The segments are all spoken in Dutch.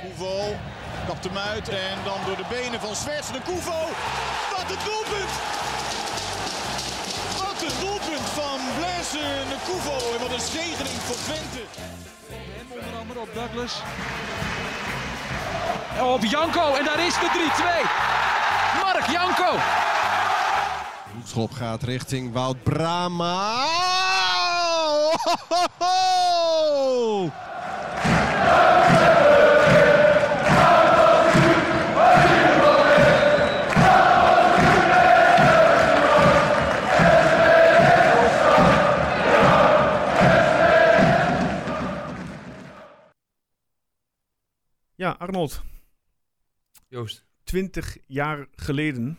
Koevo kapt hem uit en dan door de benen van Zwerts de Koevo. Wat een doelpunt! Wat een doelpunt van Blaise de Koevo en wat een zegening voor Twente. Hem onder andere op Douglas. Op Janko en daar is de 3-2. Mark Janko. Schop gaat richting Wout Brama. Oh, ho, ho, Arnold. Joost, 20 jaar geleden.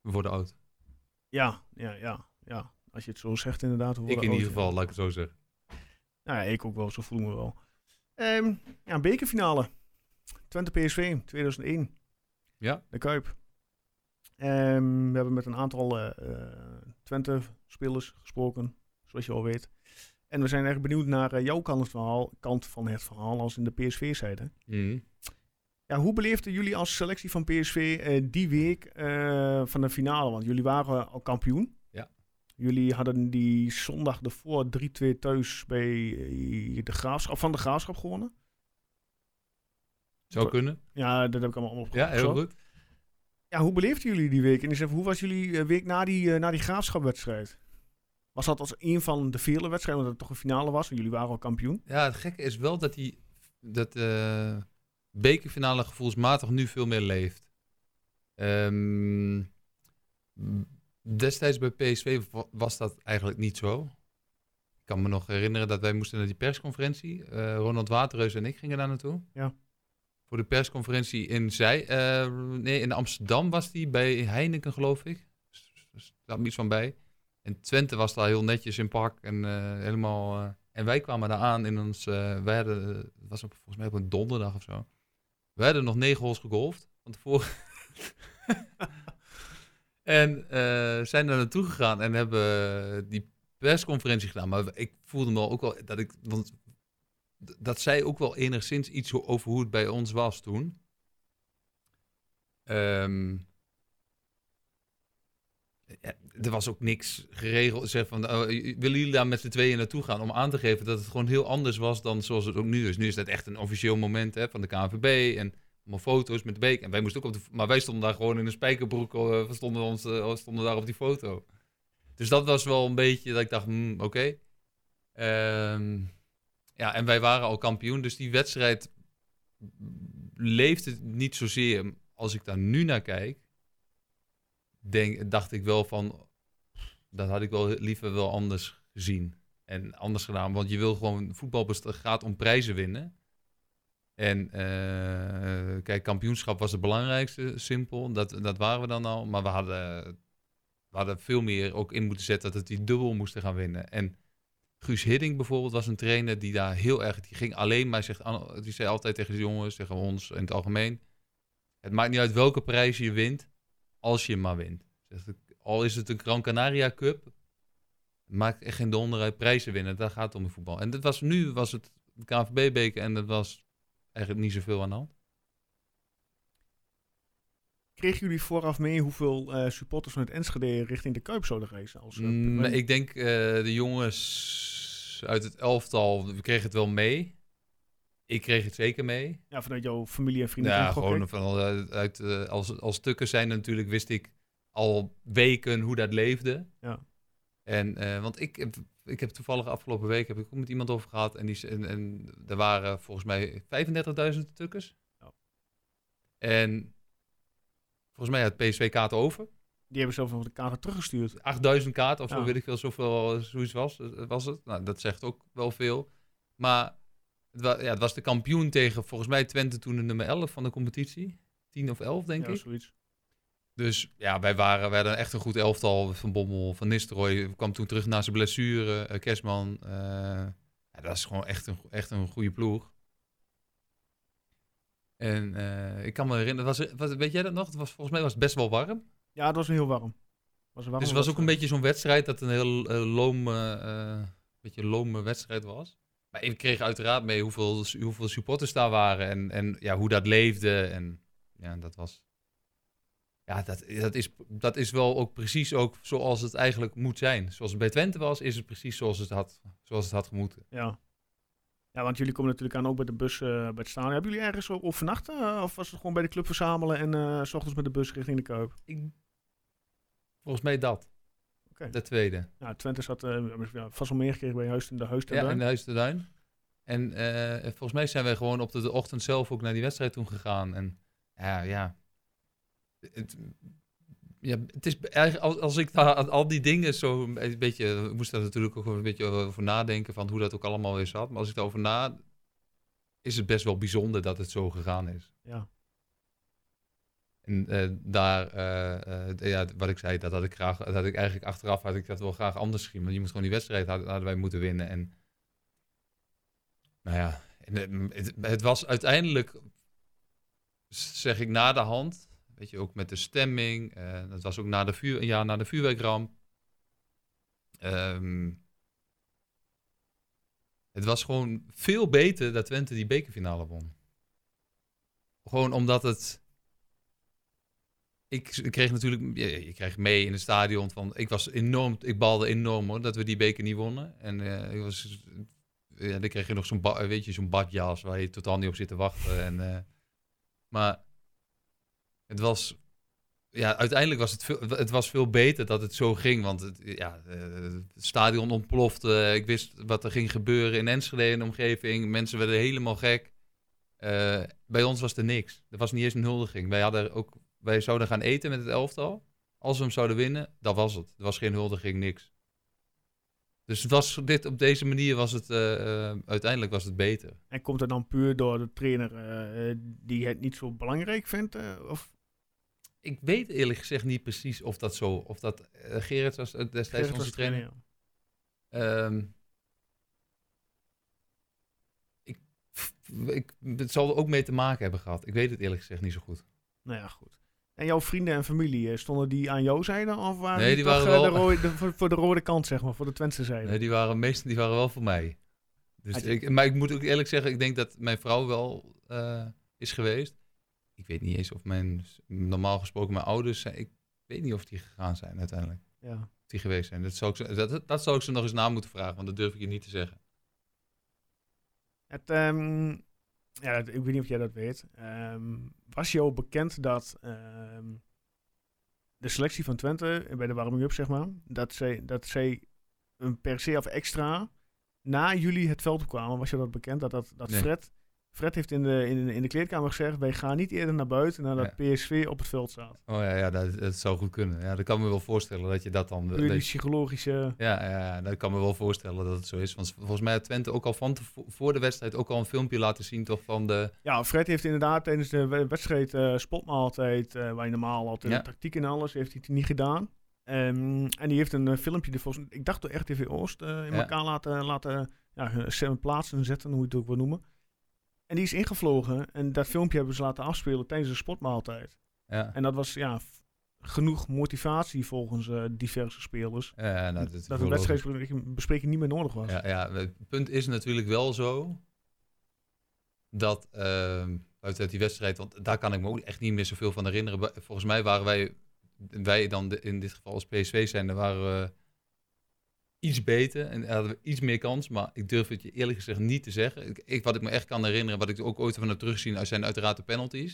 we worden oud. Ja, ja, ja, ja. Als je het zo zegt inderdaad. Ik in oud, ieder ja. geval, laat ik het zo zeggen. Nou ja, ik ook wel. Zo voel ik me wel. Ehm, ja, bekerfinale. Twente PSV 2001. Ja. De Kuip. Ehm, we hebben met een aantal eh, eh, Twente-spelers gesproken, zoals je al weet. En we zijn erg benieuwd naar eh, jouw kant, verhaal, kant van het verhaal als in de PSV-zijde. Mhm. Ja, hoe beleefden jullie als selectie van PSV eh, die week eh, van de finale? Want jullie waren al kampioen. Ja. Jullie hadden die zondag ervoor 3-2 thuis bij de graafschap, van de graafschap gewonnen. Zou kunnen. Ja, dat heb ik allemaal opgezocht. Ja, heel goed. Ja, hoe beleefden jullie die week? En zeg, hoe was jullie week na die, na die graafschapwedstrijd? Was dat als een van de vele wedstrijden, omdat het toch een finale was? Want jullie waren al kampioen. Ja, het gekke is wel dat die dat eh bekerfinale gevoelsmatig nu veel meer leeft. Ehm, destijds bij PSV wa- was dat eigenlijk niet zo. Ik kan me nog herinneren dat wij moesten naar die persconferentie. Eh, Ronald Waterreus en ik gingen daar naartoe. Ja. Voor de persconferentie in Zij. eh, nee, in Amsterdam was die bij Heineken, geloof ik. Er staat me iets van bij. En Twente was daar heel netjes in pak en eh, helemaal. eh, en wij kwamen daar aan in ons. eh wij hadden, het was op, volgens mij op een donderdag of zo. We hadden nog negen holes gegolfd van tevoren. en zijn daar naartoe gegaan en hebben die persconferentie gedaan. Maar ik voelde me ook wel dat ik. Want dat zei ook wel enigszins iets over hoe het bij ons was toen. Ja, er was ook niks geregeld. Zeg van, oh, willen jullie daar met z'n tweeën naartoe gaan om aan te geven dat het gewoon heel anders was dan zoals het ook nu is? Nu is dat echt een officieel moment hè, van de KNVB en allemaal foto's met de beek. En wij moesten ook op de, maar wij stonden daar gewoon in een spijkerbroek, we stonden, ons, eh, stonden daar op die foto. Dus dat was wel een beetje dat ik dacht, hmm, oké. Ehm, ja, en wij waren al kampioen, dus die wedstrijd leefde niet zozeer als ik daar nu naar kijk denk, dacht ik wel van, dat had ik wel liever wel anders gezien. En anders gedaan, want je wil gewoon, voetbal gaat om prijzen winnen. En eh, kijk, kampioenschap was het belangrijkste, simpel. Dat, dat waren we dan al. Maar we hadden, we hadden veel meer ook in moeten zetten dat het die dubbel moesten gaan winnen. En Guus Hidding bijvoorbeeld was een trainer die daar heel erg, die ging alleen maar, zegt, die zei altijd tegen de jongens, tegen ons in het algemeen. Het maakt niet uit welke prijs je wint, als je maar wint. Al is het een Gran Canaria Cup, maakt echt geen donder uit prijzen winnen. Daar gaat het om in voetbal. En dat was, nu was het de KNVB-beker en dat was eigenlijk niet zoveel aan de hand. Kregen jullie vooraf mee hoeveel eh, supporters van het Enschede richting de Kuip zouden reizen? Als, Mm, publiek? ik denk eh, de jongens uit het elftal, we kregen het wel mee. Ik kreeg het zeker mee. ja, vanuit jouw familie en vrienden. Ja, gewoon van, uit, uit, eh, als, als stukken zijn natuurlijk wist ik al weken hoe dat leefde. Ja. En, eh, want ik heb, ik heb toevallig afgelopen week heb ik ook met iemand over gehad. En, die, en, en er waren volgens mij 35.000 tukkers. Ja. En volgens mij had PSV kaarten over. Die hebben zelf nog de kaarten teruggestuurd. 8000 kaarten of zo, Ja. weet ik veel, zoveel, zoiets was, was het. Nou, dat zegt ook wel veel. Maar het, wa ja, het was de kampioen tegen, volgens mij Twente toen de nummer 11 van de competitie. 10 of 11, denk ja, ik. zoiets. Dus ja, wij waren, wij hadden echt een goed elftal. Van Bommel, Van Nistelrooy kwam toen terug na zijn blessure. eh, Kerstman. eh, ja, dat is gewoon echt een, echt een goede ploeg. En eh, ik kan me herinneren, was, was, weet jij dat nog? Het was, volgens mij was het best wel warm. Ja, het was heel warm. Was een warme Dus het was ook een beetje zo'n wedstrijd dat een heel loom, beetje lome wedstrijd was. Maar ik kreeg uiteraard mee hoeveel, hoeveel supporters daar waren en, en ja, hoe dat leefde. En ja, dat was. Ja, dat, dat, is, dat is wel ook precies ook zoals het eigenlijk moet zijn. Zoals het bij Twente was, is het precies zoals het had, zoals het had gemoeten. Ja. Ja, want jullie komen natuurlijk aan ook bij de bus eh, bij het staan. Hebben jullie ergens overnachten? eh, of was het gewoon bij de club verzamelen en eh, s ochtends met de bus richting de Kuip? Ik, volgens mij dat. Oké. De tweede. Ja, Twente zat eh, vast wel meer gekregen bij Huis in de Huis Ja, in de Huis de Duin. En eh, volgens mij zijn wij gewoon op de, ochtend zelf ook naar die wedstrijd toen gegaan. En ja, ja. Het, ja, het is eigenlijk, als, ik daar al die dingen zo een beetje, ik moest daar natuurlijk ook een beetje over nadenken van hoe dat ook allemaal weer zat. Maar als ik daarover na, is het best wel bijzonder dat het zo gegaan is. Ja. En eh, daar, eh, eh, ja, wat ik zei, dat had ik graag, dat ik eigenlijk achteraf had ik dat wel graag anders gezien. Want je moet gewoon die wedstrijd hadden, wij moeten winnen. En nou ja, het, was uiteindelijk, zeg ik na de hand, weet je, ook met de stemming. eh dat was ook na de vuur, jaar na de vuurwerkramp. Ehm, het was gewoon veel beter dat Twente die bekerfinale won. Gewoon omdat het ik, ik kreeg natuurlijk, je, je kreeg mee in het stadion van, ik was enorm, ik balde enorm hoor, dat we die beker niet wonnen. En eh, ik was, ja, dan kreeg je nog zo'n, weet je, zo'n badjas waar je totaal niet op zit te wachten. En, eh, maar het was, ja, uiteindelijk was het veel, het was veel beter dat het zo ging, want het, ja, eh, het stadion ontplofte. Ik wist wat er ging gebeuren in Enschede en de omgeving. Mensen werden helemaal gek. Eh, bij ons was er niks. Er was niet eens een huldiging. Wij hadden ook wij zouden gaan eten met het elftal. Als we hem zouden winnen, dat was het. Er was geen huldiging, niks. Dus was dit, op deze manier was het, eh, eh, uiteindelijk was het beter. En komt het dan puur door de trainer eh, die het niet zo belangrijk vindt? of Ik weet eerlijk gezegd niet precies of dat zo, of dat Gerrit was destijds Gerrit onze was trainer. ja. Ehm, ik, ik, het zal er ook mee te maken hebben gehad. Ik weet het eerlijk gezegd niet zo goed. Nou ja, goed. En jouw vrienden en familie, eh, stonden die aan jouw zijde? Of waren Nee, die, die toch, waren eh, de wel- rode, de- voor, voor de rode kant, zeg maar, voor de Twentse zijde? Nee, die waren meestal die waren wel voor mij. Dus je- ik, maar ik moet ook eerlijk zeggen, ik denk dat mijn vrouw wel eh, is geweest. Ik weet niet eens of mijn, normaal gesproken mijn ouders zijn. Ik weet niet of die gegaan zijn uiteindelijk. Ja. Die geweest zijn. Dat zou, ik, ze- dat, dat zou ik ze nog eens na moeten vragen, want dat durf ik je niet te zeggen. Het, ehm, ja, ik weet niet of jij dat weet. Ehm, was jou bekend dat ehm, de selectie van Twente, eh, bij de warming-up zeg maar, dat zij, dat zij een per se of extra na jullie het veld opkwamen? Was je dat bekend? Dat, dat, dat Nee. Fred, Fred heeft in de, in, de- in de kleedkamer gezegd, wij gaan niet eerder naar buiten nadat PSV op het veld staat. Oh ja, ja dat, dat zou goed kunnen. Ja, dat kan me wel voorstellen dat je dat dan... Puur die dat- psychologische... ja, ja, dat kan me wel voorstellen dat het zo is. Want volgens mij had Twente ook al van voor de wedstrijd ook al een filmpje laten zien toch van de... Ja, Fred heeft inderdaad tijdens de we- wedstrijd eh spotmaaltijd, eh, waar je normaal altijd Ja. de tactiek en alles, heeft hij het niet gedaan. Ehm, en die heeft een eh, filmpje, de volgens, ik dacht door RTV Oost, in elkaar laten, laten ja, plaatsen, zetten, hoe je het ook wil noemen. En die is ingevlogen en dat filmpje hebben ze laten afspelen tijdens de spotmaaltijd. Ja, En dat was ja, genoeg motivatie volgens eh, diverse spelers. ja nou, dat, dat een logisch. wedstrijdsbespreking niet meer nodig was. Ja, ja, het punt is natuurlijk wel zo dat ehm buiten die wedstrijd, want daar kan ik me ook echt niet meer zoveel van herinneren. Volgens mij waren wij, wij dan de- in dit geval als PSV zijn, dan waren we iets beter en hadden we iets meer kans. Maar ik durf het je eerlijk gezegd niet te zeggen. Ik, ik- wat ik me echt kan herinneren, wat ik ook ooit van heb teruggezien, zijn uiteraard de penalties.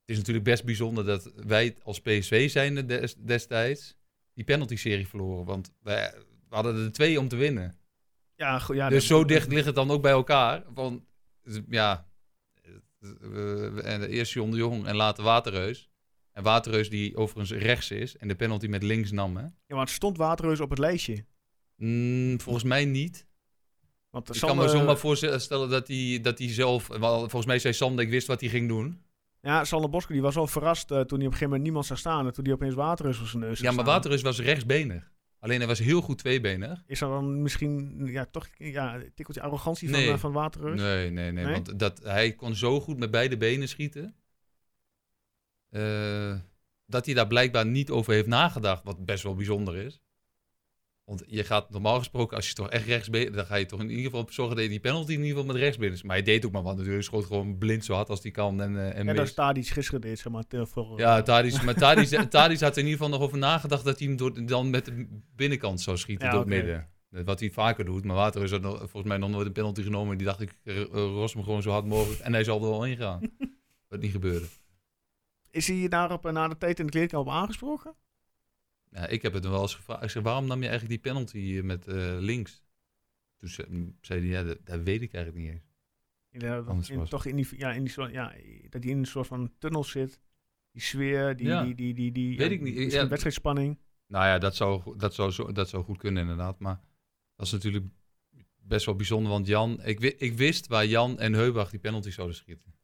Het is natuurlijk best bijzonder dat wij als PSV zijn des, destijds die penalty-serie verloren. Want wij, we hadden er twee om te winnen. Ja, go- ja, dus zo dicht ligt het dan ook bij elkaar. Van, ja, eh, en eerst John de Jong en later Waterreus. En Waterreus die overigens rechts is en de penalty met links nam. Hè? Ja, maar het stond Waterreus op het lijstje. Mm, volgens mij niet. Want Ik Sander- kan me zomaar voorstellen dat hij, dat hij zelf... wel, Volgens mij zei Sander, ik wist wat hij ging doen. Ja, Sander Bosker die was wel verrast eh, toen hij op een gegeven moment niemand zag staan. En toen hij opeens Waterreus zijn neus Ja, maar staan. Waterreus was rechtsbenig. Alleen hij was heel goed tweebenig. Is er dan misschien ja, toch ja, een tikkeltje arrogantie van, eh, van Waterreus? Nee, nee, nee, Nee? Want dat, hij kon zo goed met beide benen schieten. Eh, dat hij daar blijkbaar niet over heeft nagedacht. Wat best wel bijzonder is. Want je gaat normaal gesproken, als je toch echt rechts bent, dan ga je toch in ieder geval zorgen dat je die penalty in ieder geval met rechts binnen is. Maar hij deed ook maar wat natuurlijk. Schoot gewoon blind zo hard als die kan en, eh en En dat. Tadic gisteren deed, zeg maar. Voor, Ja, Tadic, maar Tadic, Tadic had er in ieder geval nog over nagedacht dat hij hem door, dan met de binnenkant zou schieten Ja, door het oké. midden. Wat hij vaker doet. Maar Water is er nog- volgens mij nog nooit een penalty genomen. Die dacht ik, eh, eh, ros hem gewoon zo hard mogelijk. En hij zal er wel ingaan. Wat niet gebeurde. Is hij daarop na de tijd in de kleedkamer aangesproken? Ja, ik heb het wel eens gevraagd. Ik zeg, waarom nam je eigenlijk die penalty met eh, links? Toen ze- zei hij, ja, dat, dat weet ik eigenlijk niet eens. Ja, dat in, toch in die, ja, in die soort, ja, dat hij in een soort van tunnel zit. Die sfeer, die, Ja. die, die, die, die Weet ja, ik niet. Ja. wedstrijdspanning. Nou ja, dat zou, dat, zou, zo- dat zou goed kunnen inderdaad. Maar dat is natuurlijk best wel bijzonder. Want Jan, ik, ik wist waar Jan en Heubach die penalty zouden schieten.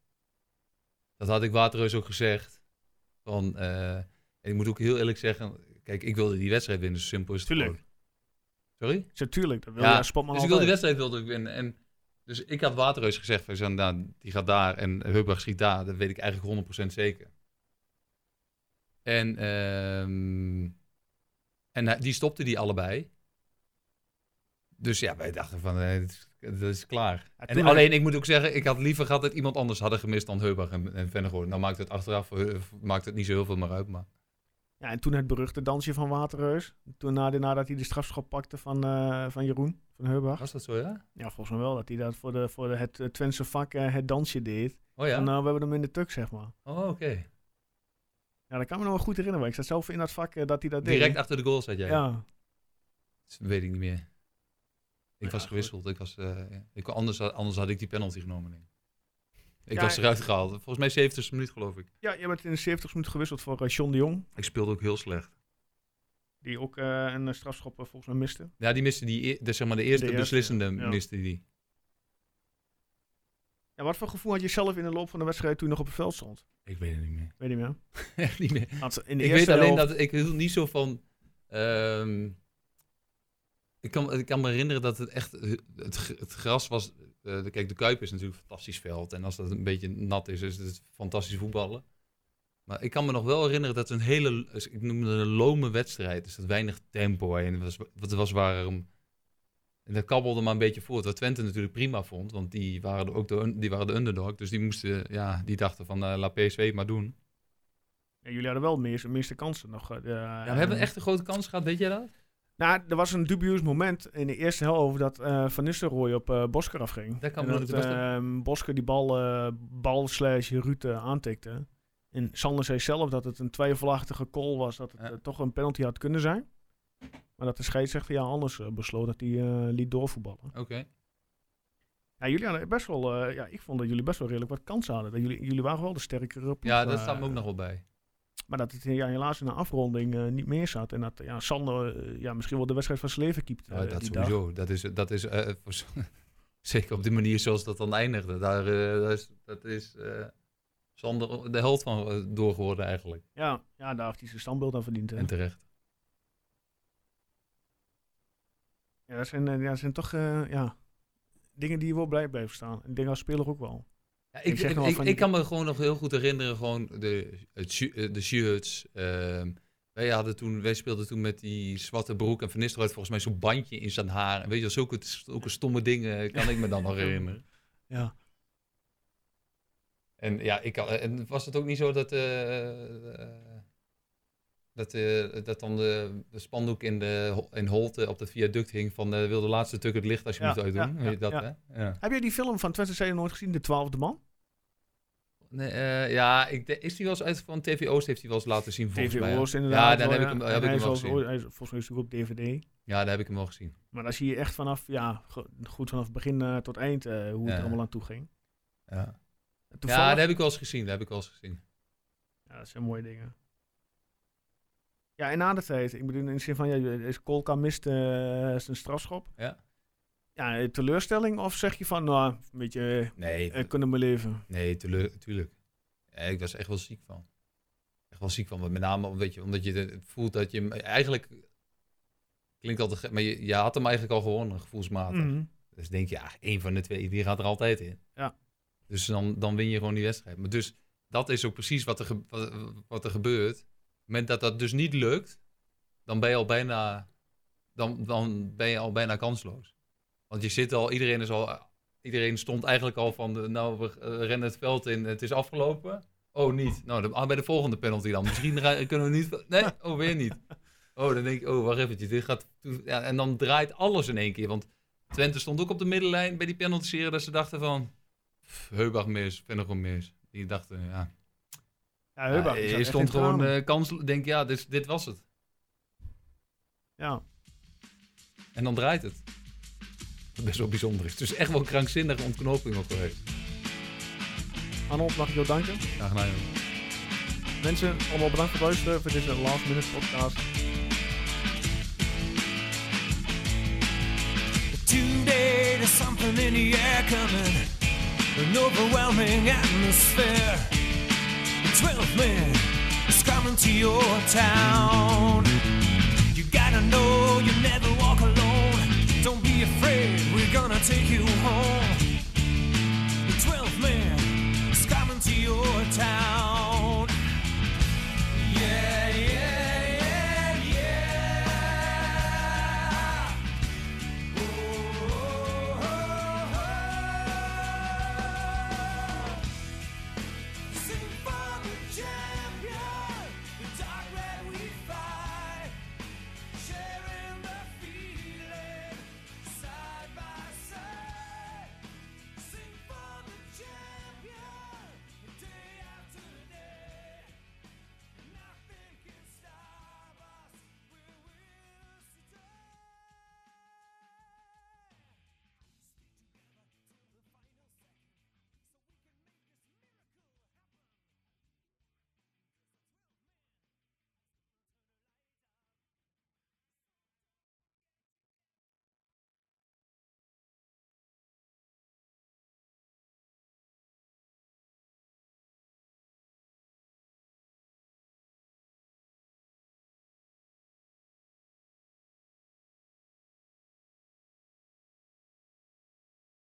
Dat had ik Waterreus ook gezegd. Van, eh, en ik moet ook heel eerlijk zeggen, kijk, ik wilde die wedstrijd winnen, zo simpel is het Tuurlijk. gewoon. Sorry? Natuurlijk, dat wil Ja, ja, dus ik wilde die wedstrijd wilde ik winnen. En dus ik had Waterreus gezegd, van, zei, nou, die gaat daar en Heubach schiet daar. Dat weet ik eigenlijk 100% zeker. En, ehm, en die stopte die allebei. Dus ja, wij dachten van, eh, dat is- klaar. Ja, en alleen, ik moet ook zeggen, ik had liever gehad dat iemand anders hadden gemist dan Heubach en, en Vennegoor. Nou maakt het achteraf eh, maakt het niet zo heel veel meer uit, maar... Ja, en toen het beruchte dansje van Waterreus. Toen na, nadat hij de strafschop pakte van, eh, van Jeroen, van Heubach. Was dat zo, ja? Ja, volgens mij wel. Dat hij dat voor, de, voor de, het Twentse vak het dansje deed. Oh ja? En nou, we hebben hem in de tuk, zeg maar. oh, oké. Ja, dat kan me nog wel goed herinneren. Ik zat zelf in dat vak dat hij dat deed. Direct achter de goal zat jij? Ja. Dat weet ik niet meer. Ik Ja, was gewisseld. Ik was, eh, ik, anders, had- anders had ik die penalty genomen. Denk ik ik Ja, was eruit gehaald. Volgens mij 70 minuut geloof ik. ja, je bent in de 70 minuten gewisseld voor eh, John de Jong. Ik speelde ook heel slecht. Die ook eh, een strafschop volgens mij miste. Ja, die miste die, e- de, zeg maar, de eerste De eerste, beslissende ja. miste die. Ja, wat voor gevoel had je zelf in de loop van de wedstrijd toen je nog op het veld stond? Ik weet het niet meer. Weet je meer? Echt niet meer. Want in de Ik weet alleen helft- dat ik hield niet zo van. ehm, ik, kan, ik kan me herinneren dat het echt. Het, gras was. eh, kijk, de Kuip is natuurlijk een fantastisch veld. En als dat een beetje nat is, is het fantastisch voetballen. Maar ik kan me nog wel herinneren dat het een hele. Ik noemde het een lome wedstrijd. Dus dat weinig tempo. En het was, het was warm. En dat kabbelde maar een beetje voort. Wat Twente natuurlijk prima vond. Want die waren de- ook de, die waren de underdog. Dus die moesten. Ja, die dachten van. eh laat PSV maar doen. Ja, jullie hadden wel de meeste, meeste kansen nog. eh, Ja, we hebben echt een grote kans gehad, weet jij dat? Nou, er was een dubieus moment in de eerste helft over dat eh Van Nistelrooy op eh Bosker afging. Dat kan en dat ehm, Bosker die bal, eh, bal slash Rutte aantikte. En Sander zei zelf dat het een twijfelachtige call was, dat het Ja. toch een penalty had kunnen zijn. Maar dat de scheidsrechter ja anders besloot dat hij liet doorvoetballen. Oké. Ja, jullie hadden best wel, ja, ik vond dat jullie best wel redelijk wat kansen hadden. Dat jullie, jullie waren wel de sterkere ploeg. Ja, dat staat me ook nog wel bij. Maar dat het ja, helaas in de afronding eh, niet meer zat. En dat ja, Sander eh, ja, misschien wel de wedstrijd van zijn leven keept. Ja, eh, dat die dag. sowieso. Dat is, dat is zeker op de manier zoals dat dan eindigde. Daar, dat is, dat is Sander de held van door geworden eigenlijk. Ja, ja, daar heeft hij zijn standbeeld aan verdiend. hè. En terecht. Ja, dat zijn, ja, dat zijn toch ja, dingen die je wel blij blijven staan. En dingen als speler ook wel. Ja, Ik ik, kan me gewoon nog heel goed herinneren, gewoon de, het, eh, de shirts. ehm, wij, hadden toen, wij speelden toen met die zwarte broek en Van Nistelrooy volgens mij zo'n bandje in zijn haar. En weet je, wel, zulke, zulke stomme dingen kan ik me dan nog herinneren. Ja. En ja, ik, en was het ook niet zo dat, eh, eh, dat, eh, dat dan de, de spandoek in, de, in Holte op het viaduct hing van eh, wil de laatste stuk het licht alsjeblieft Ja, uitdoen? ja, Weet je dat, hè? Ja. Heb jij die film van Twente nooit gezien, De Twaalfde Man? Nee, eh, ja, ik, de- is die wel eens uit van TV Oost heeft hij wel eens laten zien volgens TV mij. Ja. inderdaad. Ja, dan wel, heb ik hem, heb ik hem als- gezien. is- Volgens mij is hij ook op DVD. Ja, daar heb ik hem wel gezien. Maar dan zie je echt vanaf, ja, go- goed vanaf begin tot eind hoe het er allemaal aan toe ging. Ja. Ja, dat heb ik wel eens gezien. Dat heb ik wel eens gezien. Ja, dat zijn mooie dingen. Ja, en na de tijd, ik bedoel in de zin van, ja, is Kolka mist eh, zijn strafschop. Ja. Ja, eh, teleurstelling of zeg je van, nou, een beetje, Nee, eh, kunnen mijn leven. nee teleur, tuurlijk. Ja, ik was echt wel ziek van. Echt wel ziek van. want Met name weet je, omdat je het voelt dat je hem eigenlijk... Klinkt altijd maar je, je had hem eigenlijk al gewonnen, gevoelsmatig. Mhm. Dus denk je, ja, één van de twee, die gaat er altijd in. Ja. Dus dan, dan win je gewoon die wedstrijd. Maar dus dat is ook precies wat er, wat er gebeurt. Moment dat dat dus niet lukt, dan ben je al bijna dan, dan ben je al bijna kansloos. Want je zit al, iedereen is al, iedereen stond eigenlijk al van, de, nou, we eh, rennen het veld in, het is afgelopen. Oh, niet. Nou, ah, bij de volgende penalty dan. Misschien kunnen we niet, nee, oh, weer niet. Oh, dan denk ik, oh, wacht eventjes, dit gaat, ja, en dan draait alles in één keer. Want Twente stond ook op de middenlijn bij die penalty dat ze dachten van, Heubach mis, Vennegoor mis. Die dachten, ja, Ja, ja, je stond gewoon eh kans, denk ja, dit, dit was het. Ja. En dan draait het. Wat best wel bijzonder is. Het is echt wel een krankzinnige ontknoping nog geweest. Arnold, mag ik jou danken? Graag gedaan. Mensen, allemaal bedankt voor het luisteren voor deze last minute podcast. Today there's something in the air coming, an overwhelming atmosphere. 12th man is coming to your town. You gotta know you never walk alone. Don't be afraid, we're gonna take you home. The 12th man is coming to your town.